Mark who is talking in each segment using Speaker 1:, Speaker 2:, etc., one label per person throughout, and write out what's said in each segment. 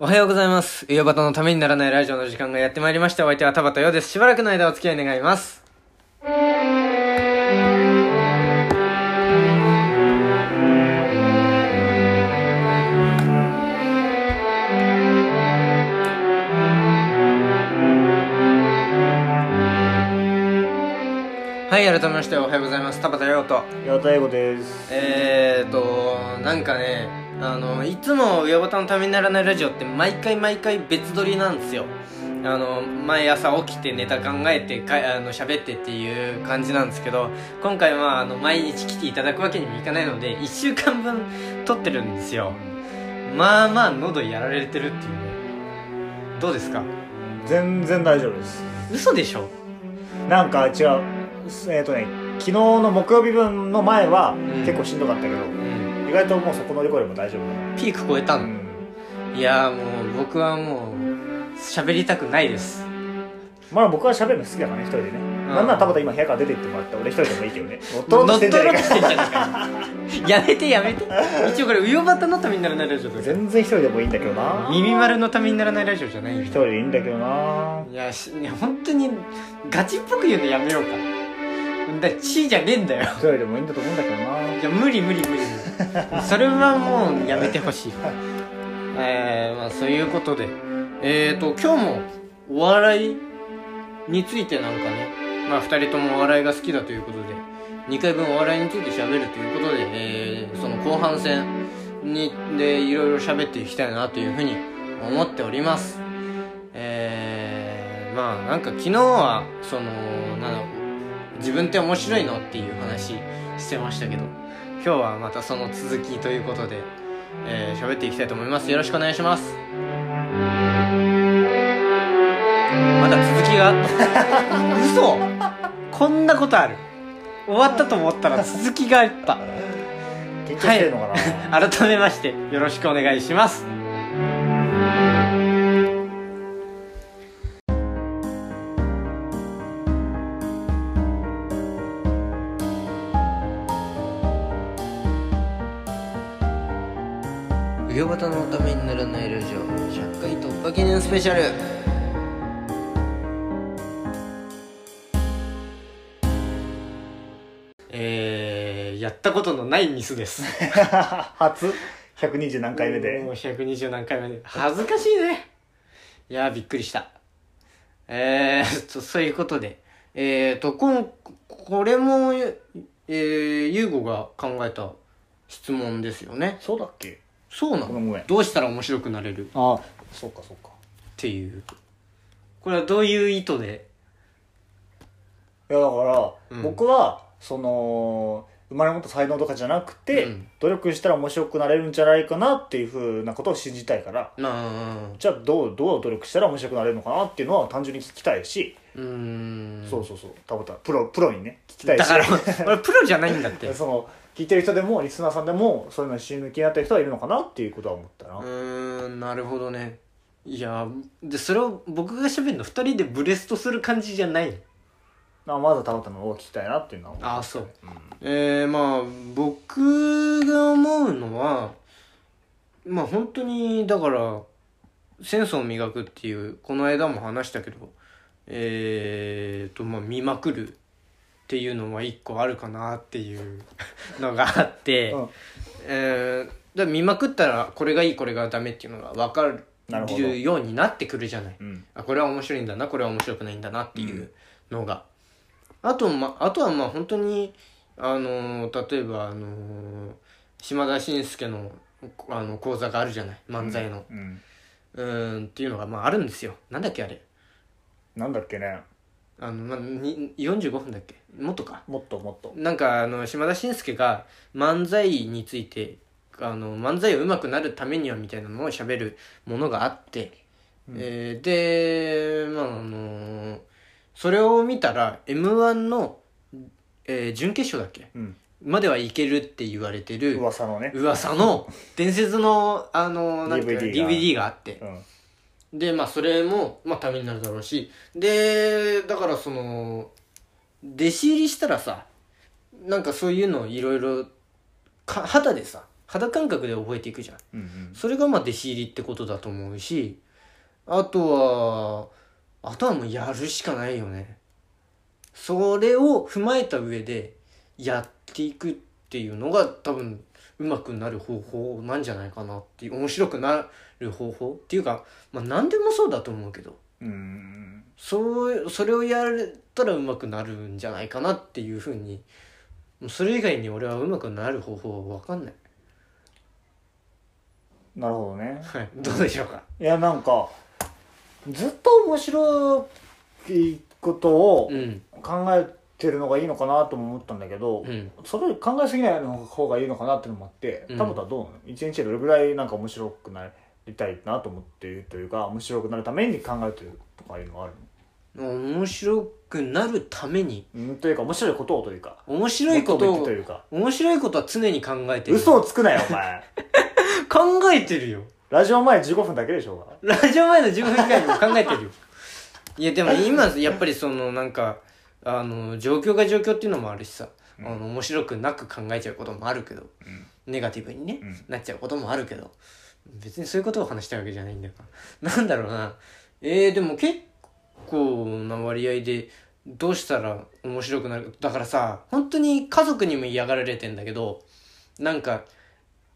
Speaker 1: おはようございます。うよばたのためにならないラジオの時間がやってまいりました。お相手は田畑ようです。しばらくの間お付き合い願います。はい、改めましておはようございます。田畑ようと。
Speaker 2: 八幡英語です
Speaker 1: えーと、なんかね、あの、いつも上ボタンのためにならないラジオって毎回毎回別撮りなんですよ。あの、毎朝起きてネタ考えてか、あの、喋ってっていう感じなんですけど、今回は、あの、毎日来ていただくわけにもいかないので、1週間分撮ってるんですよ。まあまあ、喉やられてるっていうね。どうですか？
Speaker 2: 全然大丈夫です
Speaker 1: 嘘でしょ？
Speaker 2: なんか違うえっ、とね昨日の木曜日分の前は
Speaker 1: ん
Speaker 2: 結構しんどかったけど、
Speaker 1: うん。
Speaker 2: 意外ともうそこ乗り越えれば大丈夫
Speaker 1: ピーク超えたの、
Speaker 2: うん。
Speaker 1: いやーもう、僕はもう、喋りたくないです。
Speaker 2: まあ僕は喋るの好きだからね一人でね、
Speaker 1: ん。
Speaker 2: なんなら田畑今部屋から出て行ってもらって俺一人でもいいけどね。乗っ取ろうとしてんじゃねえか
Speaker 1: やめてやめて。一応これウヨバタのためにならないラジオだから。
Speaker 2: 全然一人でもいいんだけどな。
Speaker 1: 耳丸のためにならないラジオじゃないよ。
Speaker 2: 一人でいいんだけどな。い
Speaker 1: やしいや本当にガチっぽく言うのやめようか。だ地位じゃねえんだよ。
Speaker 2: 一人でもいいんだと思うんだけどな。い
Speaker 1: や無理無理無理 それはもうやめてほしい。えー、まあそういうことで。えーと今日もお笑いについてなんかねまあ2人ともお笑いが好きだということで2回分お笑いについて喋るということで、えーその後半戦にでいろいろ喋っていきたいなというふうに思っております。えー、まあなんか昨日はそのなんだろう自分って面白いの？っていう話してましたけど。今日はまたその続きということでえー喋っていきたいと思います。よろしくお願いします。まだ続きが？嘘！こんなことある。終わったと思ったら続きがあった
Speaker 2: 緊張してるのかな、
Speaker 1: 改めましてよろしくお願いしますうよばたのためにならないラジオ100回突破記念スペシャル。えー、やったことのないミスです。
Speaker 2: 初？120何回目で。
Speaker 1: もう120何回目で。恥ずかしいね。いやーびっくりした。えー、とそういうことで。えーとこんこれもえー、ゆうごが考えた質問ですよね。
Speaker 2: そうだっけ？
Speaker 1: そうなの？
Speaker 2: ごめんごめん。
Speaker 1: どうしたら面白くなれる？っ
Speaker 2: ああそうかそうか。
Speaker 1: ていう。これはどういう意図で？
Speaker 2: いやだから、
Speaker 1: うん。
Speaker 2: 僕はその生まれ持った才能とかじゃなくて、
Speaker 1: うん。
Speaker 2: 努力したら面白くなれるんじゃないかなっていうふうなことを信じたいから。
Speaker 1: まあ
Speaker 2: じゃあどうどう努力したら面白くなれるのかなっていうのは単純に聞きたいし、
Speaker 1: うーん。
Speaker 2: そうそうそう。たぶたプロプロにね聞きたいし。
Speaker 1: だから俺プロじゃないんだって。う
Speaker 2: その聞いてる人でもリスナーさんでもそういうのに死ぬ気になってる人はいるのかなっていうことは思ったな、
Speaker 1: ーんなるほどね。いやでそれを僕が喋るの2人でブレストする感じじゃない。
Speaker 2: まあまずたまたまを聞きたいなっていうのは思った
Speaker 1: ああそう。えー、まあ僕が思うのはまあ本当にだからセンスを磨くっていうこの間も話したけどえー、とまあ見まくるっていうのは一個あるかなっていうのがあって、
Speaker 2: うん。
Speaker 1: えー、見まくったらこれがいいこれがダメっていうのが分か
Speaker 2: なる
Speaker 1: ようになってくるじゃない。
Speaker 2: うん。
Speaker 1: あこれは面白いんだなこれは面白くないんだなっていうのが、あとまあとはまあ本当にあのー例えばあのー島田紳介のあの講座があるじゃない。漫才の。
Speaker 2: うん。
Speaker 1: うーんっていうのがまああるんですよ。なんだっけあれ。
Speaker 2: なんだっけね
Speaker 1: あの、まあ、に45分だっけ？もっとか？
Speaker 2: もっともっと。
Speaker 1: なんかあの島田紳介が漫才についてあの漫才を上手くなるためにはみたいなのを喋るものがあって、えーでまああのそれを見たら m 1の、えー準決勝だっけ？
Speaker 2: うん。
Speaker 1: まではいけるって言われてる
Speaker 2: 噂のね。
Speaker 1: 噂の伝説のあのなんか
Speaker 2: DVD が。
Speaker 1: DVD があって。
Speaker 2: うん
Speaker 1: でまあそれも、まあ、ためになるだろうし。でだからその弟子入りしたらさなんかそういうのをいろいろか肌でさ肌感覚で覚えていくじゃん。
Speaker 2: うんうん。
Speaker 1: それがまあ弟子入りってことだと思うしあとはあとはもうやるしかないよね。それを踏まえた上でやっていくっていうのが多分うまくなる方法なんじゃないかなっていう面白くなる方法っていうかまあ何でもそうだと思うけど
Speaker 2: うん
Speaker 1: そうそれをやったらうまくなるんじゃないかなっていうふうにそれ以外に俺はうまくなる方法は分かんない。
Speaker 2: なるほどね。
Speaker 1: はい。どうでしょうか？
Speaker 2: いやなんかずっと面白いことを
Speaker 1: うん。
Speaker 2: 考えてるのがいいのかなとも思ったんだけど、
Speaker 1: うん。
Speaker 2: それ考えすぎないの方がいいのかなっていうのもあって
Speaker 1: うん。
Speaker 2: 田本はどうなの？一日でどれぐらいなんか面白くなりたいなと思っているというか面白くなるために考えてるとかいうのがある
Speaker 1: 面白くなるために？
Speaker 2: のうんというか面白いことをというか
Speaker 1: 面白いことを
Speaker 2: というか。
Speaker 1: 面白いことは常に考えてる。
Speaker 2: 嘘をつくなよお前。
Speaker 1: 考えてるよ。
Speaker 2: ラジオ前15分だけでしょうが。
Speaker 1: ラジオ前の15分以外にも考えてるよ。いやでも今やっぱりそのなんかあの状況が状況っていうのもあるしさ、
Speaker 2: うん。
Speaker 1: あの面白くなく考えちゃうこともあるけど。ネガティブにね、
Speaker 2: うん。
Speaker 1: なっちゃうこともあるけど。別にそういうことを話したいわけじゃないんだから なんだろうな。えー、でも結構な割合でどうしたら面白くなるだからさ本当に家族にも嫌がられてんだけどなんか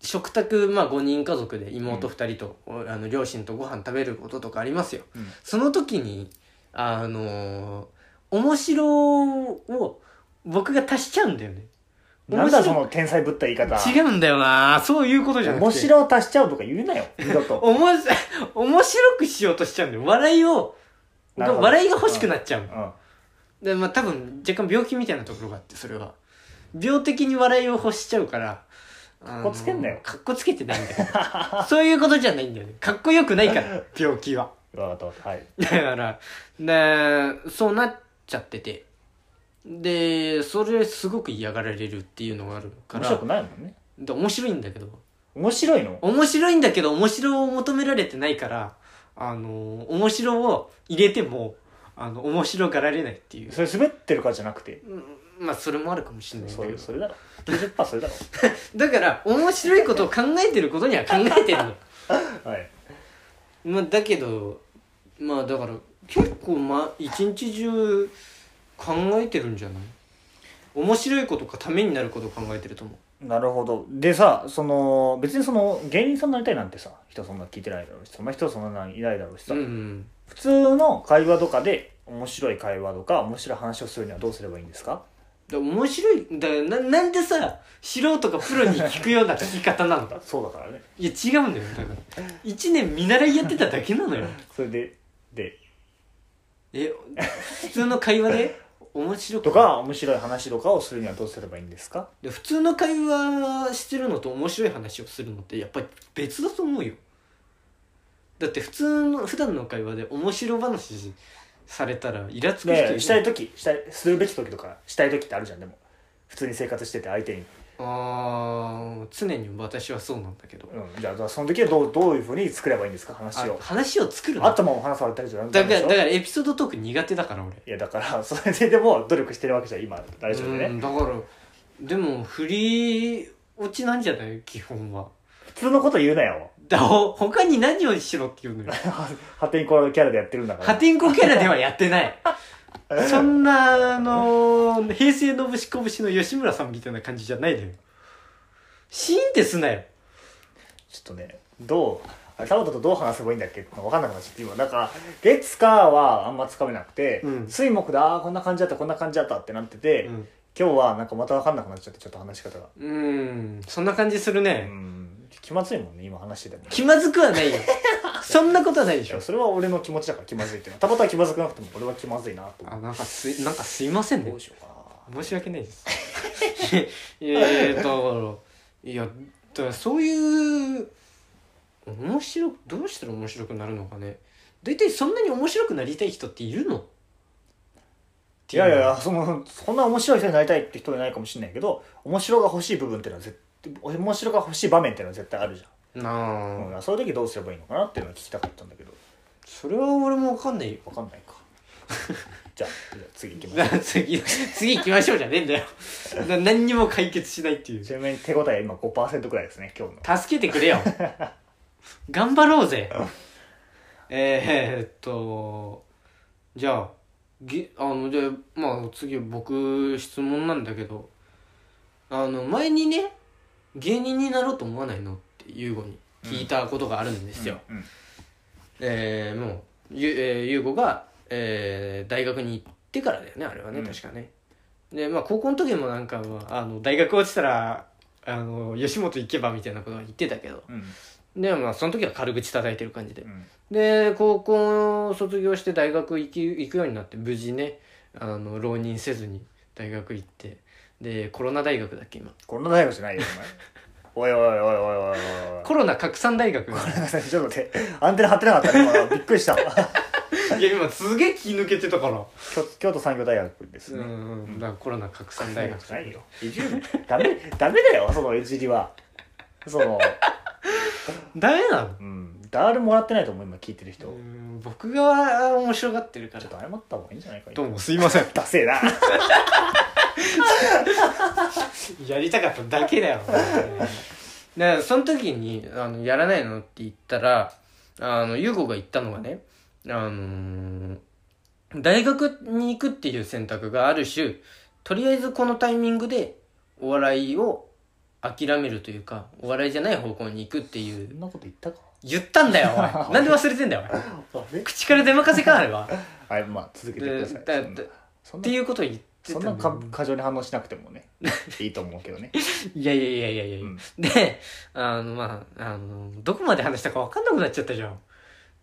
Speaker 1: 食卓まあ5人家族で妹2人と、おあの両親とご飯食べることとかありますよ。
Speaker 2: うん。
Speaker 1: その時にあのー面白を僕が足しちゃうんだよね。
Speaker 2: なんだその天才ぶった言い方。
Speaker 1: 違うんだよな。そういうことじゃなくて。
Speaker 2: 面白を足しちゃうとか言うなよ二度と。
Speaker 1: おもし面白くしようとしちゃうんだよ。笑いを笑いが欲しくなっちゃう、
Speaker 2: うん。
Speaker 1: でまあ多分若干病気みたいなところがあってそれは。病的に笑いを欲しちゃうからか
Speaker 2: っこつけんなよ。
Speaker 1: かっこつけてないんだよ そういうことじゃないんだよね。かっこよくないから病気は。
Speaker 2: わかったわかった。はい。
Speaker 1: だからでそうなっちゃってて。でそれすごく嫌がられるっていうのがあるから。
Speaker 2: 面白くないもんね。
Speaker 1: で面白いんだけど。
Speaker 2: 面白いの？
Speaker 1: 面白いんだけど面白を求められてないからあの面白を入れてもあの面白がられないっていう。
Speaker 2: それ滑ってるからじゃなくて？
Speaker 1: うんまあそれもあるかもしれないけど。
Speaker 2: れそれだろ。90%それだろ。
Speaker 1: だから面白いことを考えてることには考えてるの。
Speaker 2: はい。
Speaker 1: まあだけどまあだから結構まあ一日中考えてるんじゃない？面白いことかためになることを考えてると思
Speaker 2: なるほど。でさその別にその芸人さんになりたいなんてさ人そんな聞いてないだろうしそんな人そんないないだろうしさ、
Speaker 1: ううん
Speaker 2: 普通の会話とかで面白い会話とか面白い話をするにはどうすればいいんですか？
Speaker 1: だ面白いだななんでさ素人がプロに聞くような聞き方なの？か
Speaker 2: そうだからね。
Speaker 1: いや違うんだよ。だから1年見習いやってただけなのよ。
Speaker 2: それでで
Speaker 1: え普通の会話で？面白く？
Speaker 2: とか面白い話とかをするにはどうすればいいんですか？
Speaker 1: で普通の会話してるのと面白い話をするのってやっぱり別だと思うよ。だって普通の普段の会話で面白話されたらイラつく人いる。
Speaker 2: でしたい時したいするべき時とかしたい時ってあるじゃんでも。普通に生活してて相手に、
Speaker 1: あー常に私はそうなんだけど。
Speaker 2: うん、じゃあその時はどうどういうふうに作ればいいんですか話
Speaker 1: あ
Speaker 2: を
Speaker 1: 話を作るの？
Speaker 2: あったまま話されたりじゃダメ
Speaker 1: だから。だからエピソードトーク苦手だから俺。
Speaker 2: いやだからそれででも努力してるわけじゃん今。大丈夫でね。
Speaker 1: うんだからでも振り落ちなんじゃない？基本は。
Speaker 2: 普通のこと言うなよ。
Speaker 1: だほ他に何をしろって言うのよ。
Speaker 2: 破天荒キャラでやってるんだから。
Speaker 1: 破天荒キャラではやってない そんなあの平成のぶしこぶしの吉村さんみたいな感じじゃないのよ。シーンってすなよ。
Speaker 2: ちょっとねどうあれタオトとどう話せばいいんだっけ？分かんなくなっちゃって今。なんか月火はあんまつかめなくて、
Speaker 1: うん。
Speaker 2: 水木でああこんな感じだったこんな感じだったってなってて、
Speaker 1: うん。
Speaker 2: 今日はなんかまた分かんなくなっちゃってちょっと話し方が。
Speaker 1: うん。そんな感じする
Speaker 2: う
Speaker 1: ね、
Speaker 2: ん。気まずいもんね今話してても。
Speaker 1: 気まずくはないよ そんなことはないでしょ。
Speaker 2: それは俺の気持ちだから気まずいっていうの。はたまたま気まずくなくても俺は気まずいなと思
Speaker 1: あなんかすいなんかすいませんね。
Speaker 2: うどうしようかな。
Speaker 1: 申し訳ないです。いやいやだからいやだからそういう面白くどうしたら面白くなるのかね。大体そんなに面白くなりたい人っているの？
Speaker 2: いやいやいやそのそんな面白い人になりたいって人はいないかもしれないけど面白が欲しい部分っていうのは絶対面白が欲しい場面っていうのは絶対あるじ
Speaker 1: な
Speaker 2: ゃん、
Speaker 1: あ、
Speaker 2: うん、そういう時どうすればいいのかなっていうのは聞きたかったんだけど。
Speaker 1: それは俺もわかんないよ
Speaker 2: 分かんないか。じゃあ次行きましょ
Speaker 1: だから次次行きましょうじゃねえんだよ。な何にも解決しないっていう。
Speaker 2: うちなみに手応え今5%くらいですね今日の。
Speaker 1: 助けてくれよ。頑張ろうぜ。えー、っとじゃあげあのじゃあまあ次僕質問なんだけどあの前にね芸人になろうと思わないの？って優吾に聞いたことがあるんですよ、
Speaker 2: うん
Speaker 1: えーもうゆ、えー、優吾が、えー大学に行ってからだよねあれはね、
Speaker 2: うん。
Speaker 1: 確かね。でまあ高校の時もなんかはあの大学落ちたらあの吉本行けばみたいなことは言ってたけど。
Speaker 2: うん。
Speaker 1: でもまあその時は軽口叩いてる感じで。
Speaker 2: うん。
Speaker 1: で高校を卒業して大学行き行くようになって無事ねあの浪人せずに大学行って。でコロナ大学だっけ今。
Speaker 2: コロナ大学じゃないよお前 おいおいおいおいおいおいおい
Speaker 1: コロナ拡散大学。
Speaker 2: ごめんなさいちょっと待ってアンテナ張ってなかった。ね今びっくりした
Speaker 1: いや今すげえ気抜けてたから。
Speaker 2: 京京都産業大学です
Speaker 1: う
Speaker 2: ね
Speaker 1: ん。だからコロナ拡散大学
Speaker 2: じゃないよダメダメだよそのいじりは。その。
Speaker 1: ダメなの？
Speaker 2: うん。誰ももらってないと思う今聞いてる人。
Speaker 1: うん僕が面白がってるから。
Speaker 2: ちょっと謝った方がいいんじゃないか
Speaker 1: どうもすいません。
Speaker 2: ダセえな
Speaker 1: やりたかっただけだよ。だからその時にあの「やらないの?」って言ったらあの優子が言ったのがねあのー大学に行くっていう選択がある種とりあえずこのタイミングでお笑いを諦めるというかお笑いじゃない方向に行くっていう
Speaker 2: そんなこと言ったか？
Speaker 1: 言ったんだよおい なんで忘れてんだよ口から出任せかあれは。
Speaker 2: はいまあ続けてください。
Speaker 1: っていうことを言ってた
Speaker 2: そんなか過剰に反応しなくてもね いいと思うけどね。
Speaker 1: いやいやいやいやいや、
Speaker 2: うん。
Speaker 1: で、あの、まあ、あの、どこまで話したか分かんなくなっちゃったじゃん。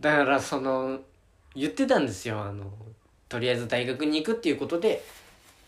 Speaker 1: だから、その、言ってたんですよ。あの、とりあえず大学に行くっていうことで、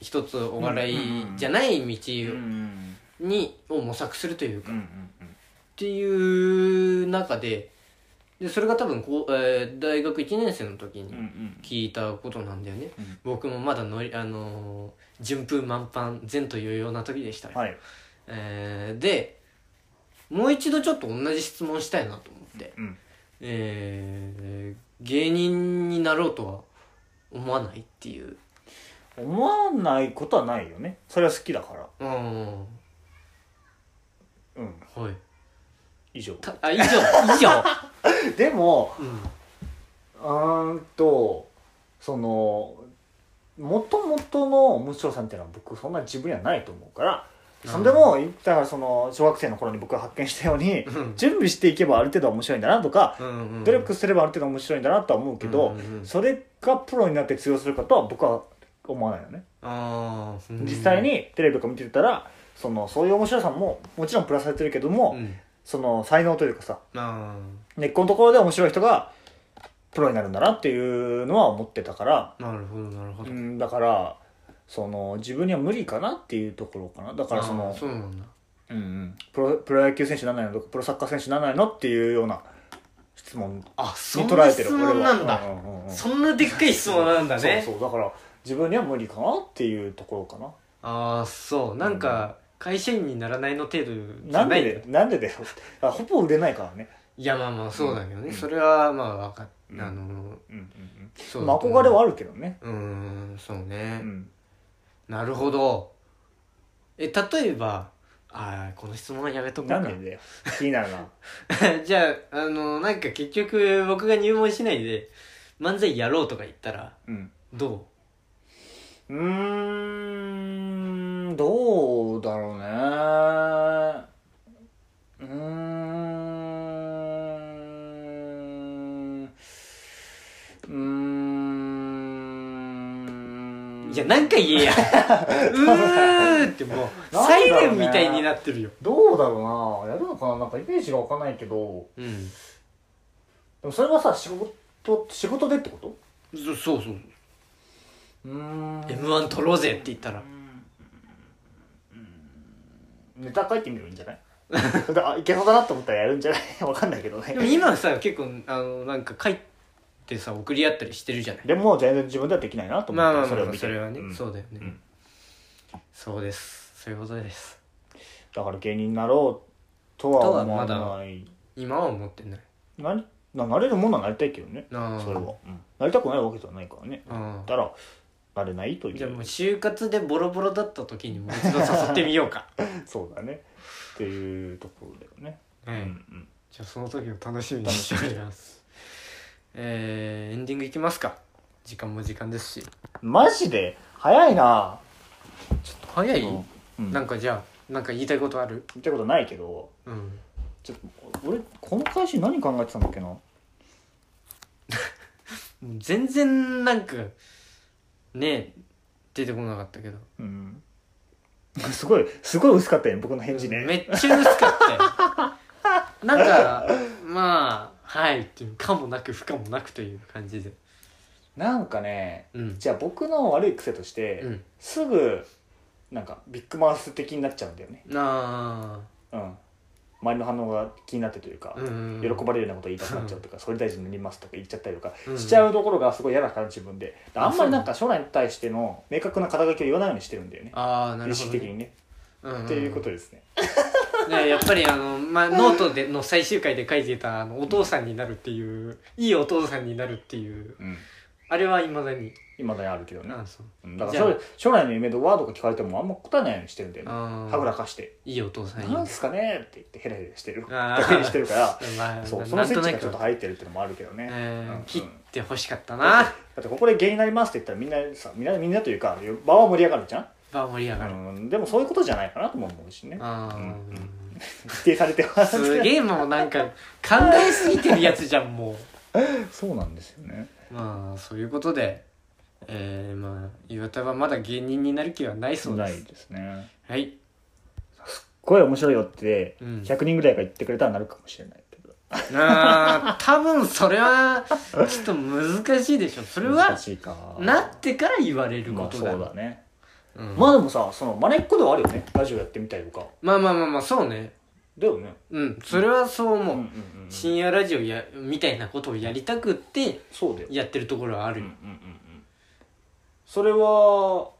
Speaker 1: 一つお笑いじゃない
Speaker 2: うん
Speaker 1: 道
Speaker 2: うん。
Speaker 1: に、を模索するというか、っていう中で、で、それが多分こう、えー大学1年生の時
Speaker 2: うんうんう
Speaker 1: に
Speaker 2: ん。
Speaker 1: 聞いたことなんだよね。
Speaker 2: うん。
Speaker 1: 僕もまだのり、あのー順風満帆、前途洋々な時でした。よ。
Speaker 2: はい。
Speaker 1: えーでもう一度ちょっと同じ質問したいなと思って、
Speaker 2: うん。
Speaker 1: えー芸人になろうとは思わないっていう。
Speaker 2: 思わないことはないよね。それは好きだから。
Speaker 1: うん。
Speaker 2: うん。
Speaker 1: はい。
Speaker 2: 以上。
Speaker 1: たあ以上。以上
Speaker 2: でも
Speaker 1: うん
Speaker 2: うーんとそのもともとの面白さみたいなのは僕そんな自分にはないと思うからそんでもだからその小学生の頃に僕が発見したように
Speaker 1: うん。
Speaker 2: 準備していけばある程度は面白いんだなとか
Speaker 1: うんうん
Speaker 2: 努力すればある程度面白いんだなとは思うけど
Speaker 1: うんうんうん。
Speaker 2: それがプロになって通用するかとは僕は思わないよね。実際にテレビとか見てたらそのそういう面白さももちろんプラスされてるけども、
Speaker 1: うん。
Speaker 2: その才能というかさ
Speaker 1: あ
Speaker 2: 根っこのところで面白い人がプロになるんだなっていうのは思ってたから、
Speaker 1: あなるほどなるほど。
Speaker 2: うん、だからその自分には無理かなっていうところかな。だからそ
Speaker 1: あ
Speaker 2: の
Speaker 1: うなんだ。
Speaker 2: うんうん、プロプロ野球選手にならないの？とかプロサッカー選手にならないの？っていうような質問
Speaker 1: あそ
Speaker 2: に
Speaker 1: んな質
Speaker 2: 捉えてる
Speaker 1: 問なんだ。
Speaker 2: うんうん
Speaker 1: そんなでっかい質問なんだね。
Speaker 2: そうそうだから自分には無理かなっていうところかな。
Speaker 1: ああそう。なんか会社員にならないの程度じ
Speaker 2: なん
Speaker 1: ゃない
Speaker 2: でなんでだよ。あほぼ売れないからね
Speaker 1: いやまあまあそうだけどね、
Speaker 2: うん
Speaker 1: それはまあわかっ、
Speaker 2: うん。
Speaker 1: あの
Speaker 2: うんうん
Speaker 1: そう
Speaker 2: 憧れはあるけどね。
Speaker 1: うーんそうね、
Speaker 2: うん。
Speaker 1: なるほど。え例えばああこの質問はやめとこうか。
Speaker 2: なんでだよ。気になるな。
Speaker 1: じゃああのなんか結局僕が入門しないで漫才やろうとか言ったら
Speaker 2: うん。
Speaker 1: ど
Speaker 2: うーんどうだろうねうーんうーん
Speaker 1: ういや何回言えや。うーってもうサイレンみたいになってるよ。
Speaker 2: どうだろうな。やるのかな？なんかイメージがわかんないけど。
Speaker 1: うん。
Speaker 2: でもそれはさ仕事仕事でってこと？
Speaker 1: そそうそう。
Speaker 2: うーん。
Speaker 1: m 1取ろうぜって言ったら。
Speaker 2: ネタ書いてみるんじゃない？いけそうだなと思ったらやるんじゃない？わかんないけどね。
Speaker 1: でも今さ結構あのなんか書いてさ送り合ったりしてるじゃない。
Speaker 2: でも全然自分ではできないなと思って、
Speaker 1: まあまあまあ
Speaker 2: それを見て。
Speaker 1: それはね、
Speaker 2: うん。
Speaker 1: そうだよね、
Speaker 2: うん。
Speaker 1: そうです。そういうことです。
Speaker 2: だから芸人になろうとは思わ
Speaker 1: とは
Speaker 2: ない
Speaker 1: 今は思ってない。
Speaker 2: なりななれるものはなりたいけどね。
Speaker 1: ああ。
Speaker 2: それは、うん。なりたくないわけじゃないからね。
Speaker 1: あ
Speaker 2: だからられないという。
Speaker 1: じゃあもう就活でボロボロだった時にもう一度誘ってみようか。
Speaker 2: そうだね。っていうところだよね、
Speaker 1: はい、
Speaker 2: うんうん。
Speaker 1: じゃあその時を楽しみにしておりますえー、エンディングいきますか。時間も時間ですし。
Speaker 2: マジで？早いな。
Speaker 1: 早い、
Speaker 2: うん、
Speaker 1: なんかじゃあなんか言いたいことある？
Speaker 2: 言ったことないけど
Speaker 1: うん。
Speaker 2: ちょっと俺この会社何考えてたんだっけな？
Speaker 1: もう全然なんかね出てこなかったけど。
Speaker 2: うん。すごいすごい薄かったよね僕の返事ね。
Speaker 1: めっちゃ薄かったよ。なんか まあはい。っていうかもなく不可もなくという感じで。
Speaker 2: なんかね
Speaker 1: うん。
Speaker 2: じゃあ僕の悪い癖として、
Speaker 1: うん。
Speaker 2: すぐなんかビッグマウス的になっちゃうんだよね。
Speaker 1: あ
Speaker 2: うん。周りの反応が気になってというか、
Speaker 1: あうん
Speaker 2: 喜ばれるようなこと言いたくなっちゃうとか、総理大臣になりますとか言っちゃったりとか
Speaker 1: うん
Speaker 2: しちゃうところがすごい嫌だから自分で。
Speaker 1: あ
Speaker 2: あんまりなんか将来に対しての明確な肩書きを言わないようにしてるんだよね。
Speaker 1: ああなるほどね、
Speaker 2: 識的にね、
Speaker 1: うん。
Speaker 2: っていうことですね
Speaker 1: ねやっぱりあの、まあ、ノートでの最終回で書いてたあのお父さんになるっていういいお父さんになるっていう
Speaker 2: うん。
Speaker 1: あれはいまだに。
Speaker 2: 今だにあるけどね。
Speaker 1: あそう。
Speaker 2: うん。だから将来将来の夢でワードが聞かれてもあんま答えないようにしてるんだよね。
Speaker 1: あ
Speaker 2: はぐらかして。
Speaker 1: いいお父「さんいい
Speaker 2: なんすかね?」って言ってヘラヘラしてる。
Speaker 1: あー。
Speaker 2: だけにしてるから
Speaker 1: まあ
Speaker 2: そうそのスイッチがちょっと入ってるっていうのもあるけどね、
Speaker 1: えー
Speaker 2: うん。
Speaker 1: 切ってほしかったな。
Speaker 2: だってここで芸人になりますって言ったらみんなさみんなみんなというか場は盛り上がるじゃん、
Speaker 1: 場盛り上がる、
Speaker 2: うん、でもそういうことじゃないかなとも思うしね。
Speaker 1: あー。
Speaker 2: うん否定されてます。
Speaker 1: すげえもうなんか考えすぎてるやつじゃんも
Speaker 2: そうなんですよね。
Speaker 1: うまあそういうことでえー、まあ岩田はまだ芸人になる気はないそうです。
Speaker 2: ないですね。
Speaker 1: はい。
Speaker 2: 声面白いよって
Speaker 1: うん。
Speaker 2: 100人ぐらいが言ってくれたらなるかもしれないけど、
Speaker 1: あー多分それはちょっと難しいでしょ。それは
Speaker 2: 難しいか。
Speaker 1: なってから言われる
Speaker 2: まあそう
Speaker 1: ことだ,、
Speaker 2: だね
Speaker 1: うん。
Speaker 2: まあでもさその真似っこではあるよね。ラジオやってみたりとか。
Speaker 1: まあまあまあまあそうね。
Speaker 2: だよね。
Speaker 1: うん。それはそう思う、
Speaker 2: うんうんうん
Speaker 1: 深夜ラジオやみたいなことをやりたくって
Speaker 2: そうだよ。
Speaker 1: やってるところはある。よ、
Speaker 2: うんうんうんうん。それは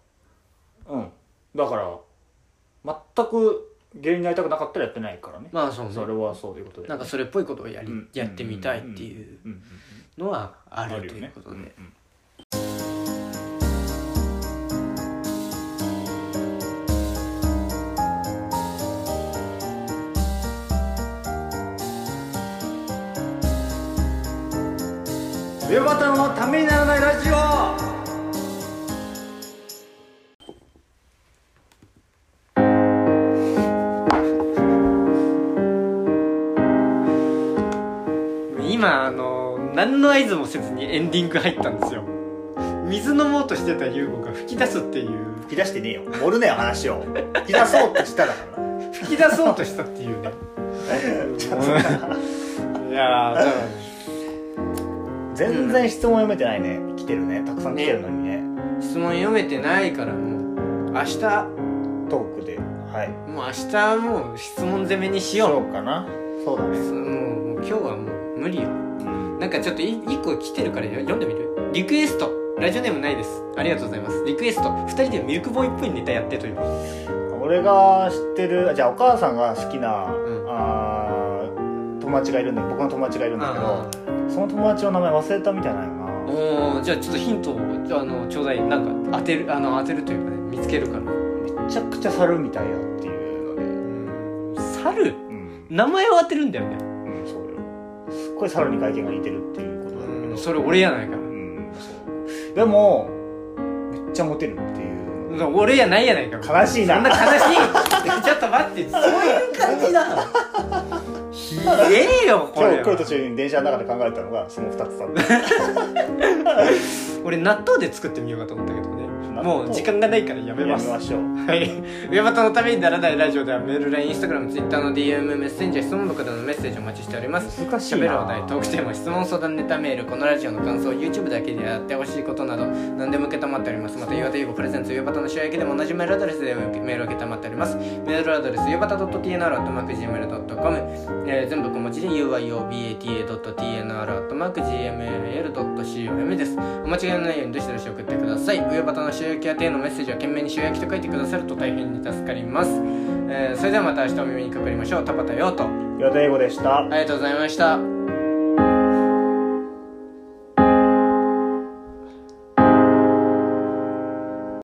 Speaker 2: うん。だから全く芸人になりたくなかったらやってないからね。
Speaker 1: まあそうね。
Speaker 2: それはそういうことで。
Speaker 1: なんかそれっぽいことをやり、
Speaker 2: うん。
Speaker 1: やってみたいっていう
Speaker 2: うんうん
Speaker 1: のはあ
Speaker 2: うん。
Speaker 1: るということで、
Speaker 2: うんうん上端のためにならないラジオ。
Speaker 1: 今あの何の合図もせずにエンディング入ったんですよ。水飲もうとしてた優吾が吹き出すっていう。
Speaker 2: 吹き出してねえよ。盛るねよ話を。吹き出そうってしただからな
Speaker 1: 吹き出そうとしたっていうね。いやーだから
Speaker 2: 全然質問読めてないね。来てるね。たくさん来てるのにね。
Speaker 1: 質問読めてないからもう明日。
Speaker 2: トークで。はい。
Speaker 1: もう明日はもう質問攻めにしよう。
Speaker 2: そうかな。そうだね。
Speaker 1: もうもう今日はもう無理よ。
Speaker 2: うん
Speaker 1: なんかちょっとい一個来てるから読んでみる？リクエスト。ラジオネームないです。ありがとうございます。リクエスト。二人でミルクボーイっぽいネタやってという。
Speaker 2: 俺が知ってるじゃあお母さんが好きな、
Speaker 1: ん。
Speaker 2: あー友達がいるんだ僕の友達がいるんだけどその友達の名前忘れたみたいなよな
Speaker 1: おおじゃあちょっとヒントをあのちょうだいなんか当てるあの当てるというかね見つけるから。
Speaker 2: めちゃくちゃ猿みたいやっていうので。
Speaker 1: 猿？
Speaker 2: うん、
Speaker 1: 名前を当てるんだよね。
Speaker 2: うん、そうよ。すっごい猿に外見が似てるっていうことなんだけど
Speaker 1: それ俺やないか
Speaker 2: うんそう。でもめっちゃモテるっていう。
Speaker 1: ら俺やないやないか
Speaker 2: 悲しいな。
Speaker 1: そんな悲しい？ちょっと待ってそういう感じだひえよこれ
Speaker 2: 今日来る途中に電車の中で考えたのがその2つだった。
Speaker 1: 俺納豆で作ってみようかと思ったけどね
Speaker 2: 納豆
Speaker 1: もう時間がないからやめます
Speaker 2: やめましょう
Speaker 1: はい。上端のためにならないラジオではメール、LINE、インスタグラム、ツイッターの DM、メッセンジャー、質問箱でのメッセージをお待ちしております。
Speaker 2: 難しいな
Speaker 1: 喋るお題、トークテーマ、質問相談ネタメール、このラジオの感想、YouTube だけでやってほしいことなど、何でも受けたまっております。また、岩田優子プレゼンツ、上端の塩焼きでも同じメールアドレスでメールを受けたまっております。メールアドレス、上端 .tnr.gmail.com、えー、全部小文字で uyobata.tnr.gmail.com です。お間違いのないようにどしどし送ってください。上端の塩焼き宛てのメッセージは懸命に塩焼きと書いてくださると大変に助かります。えー、それではまた明日お耳にかかりましょう。田畑陽と。
Speaker 2: 岩田英語でした
Speaker 1: ありがとうございました。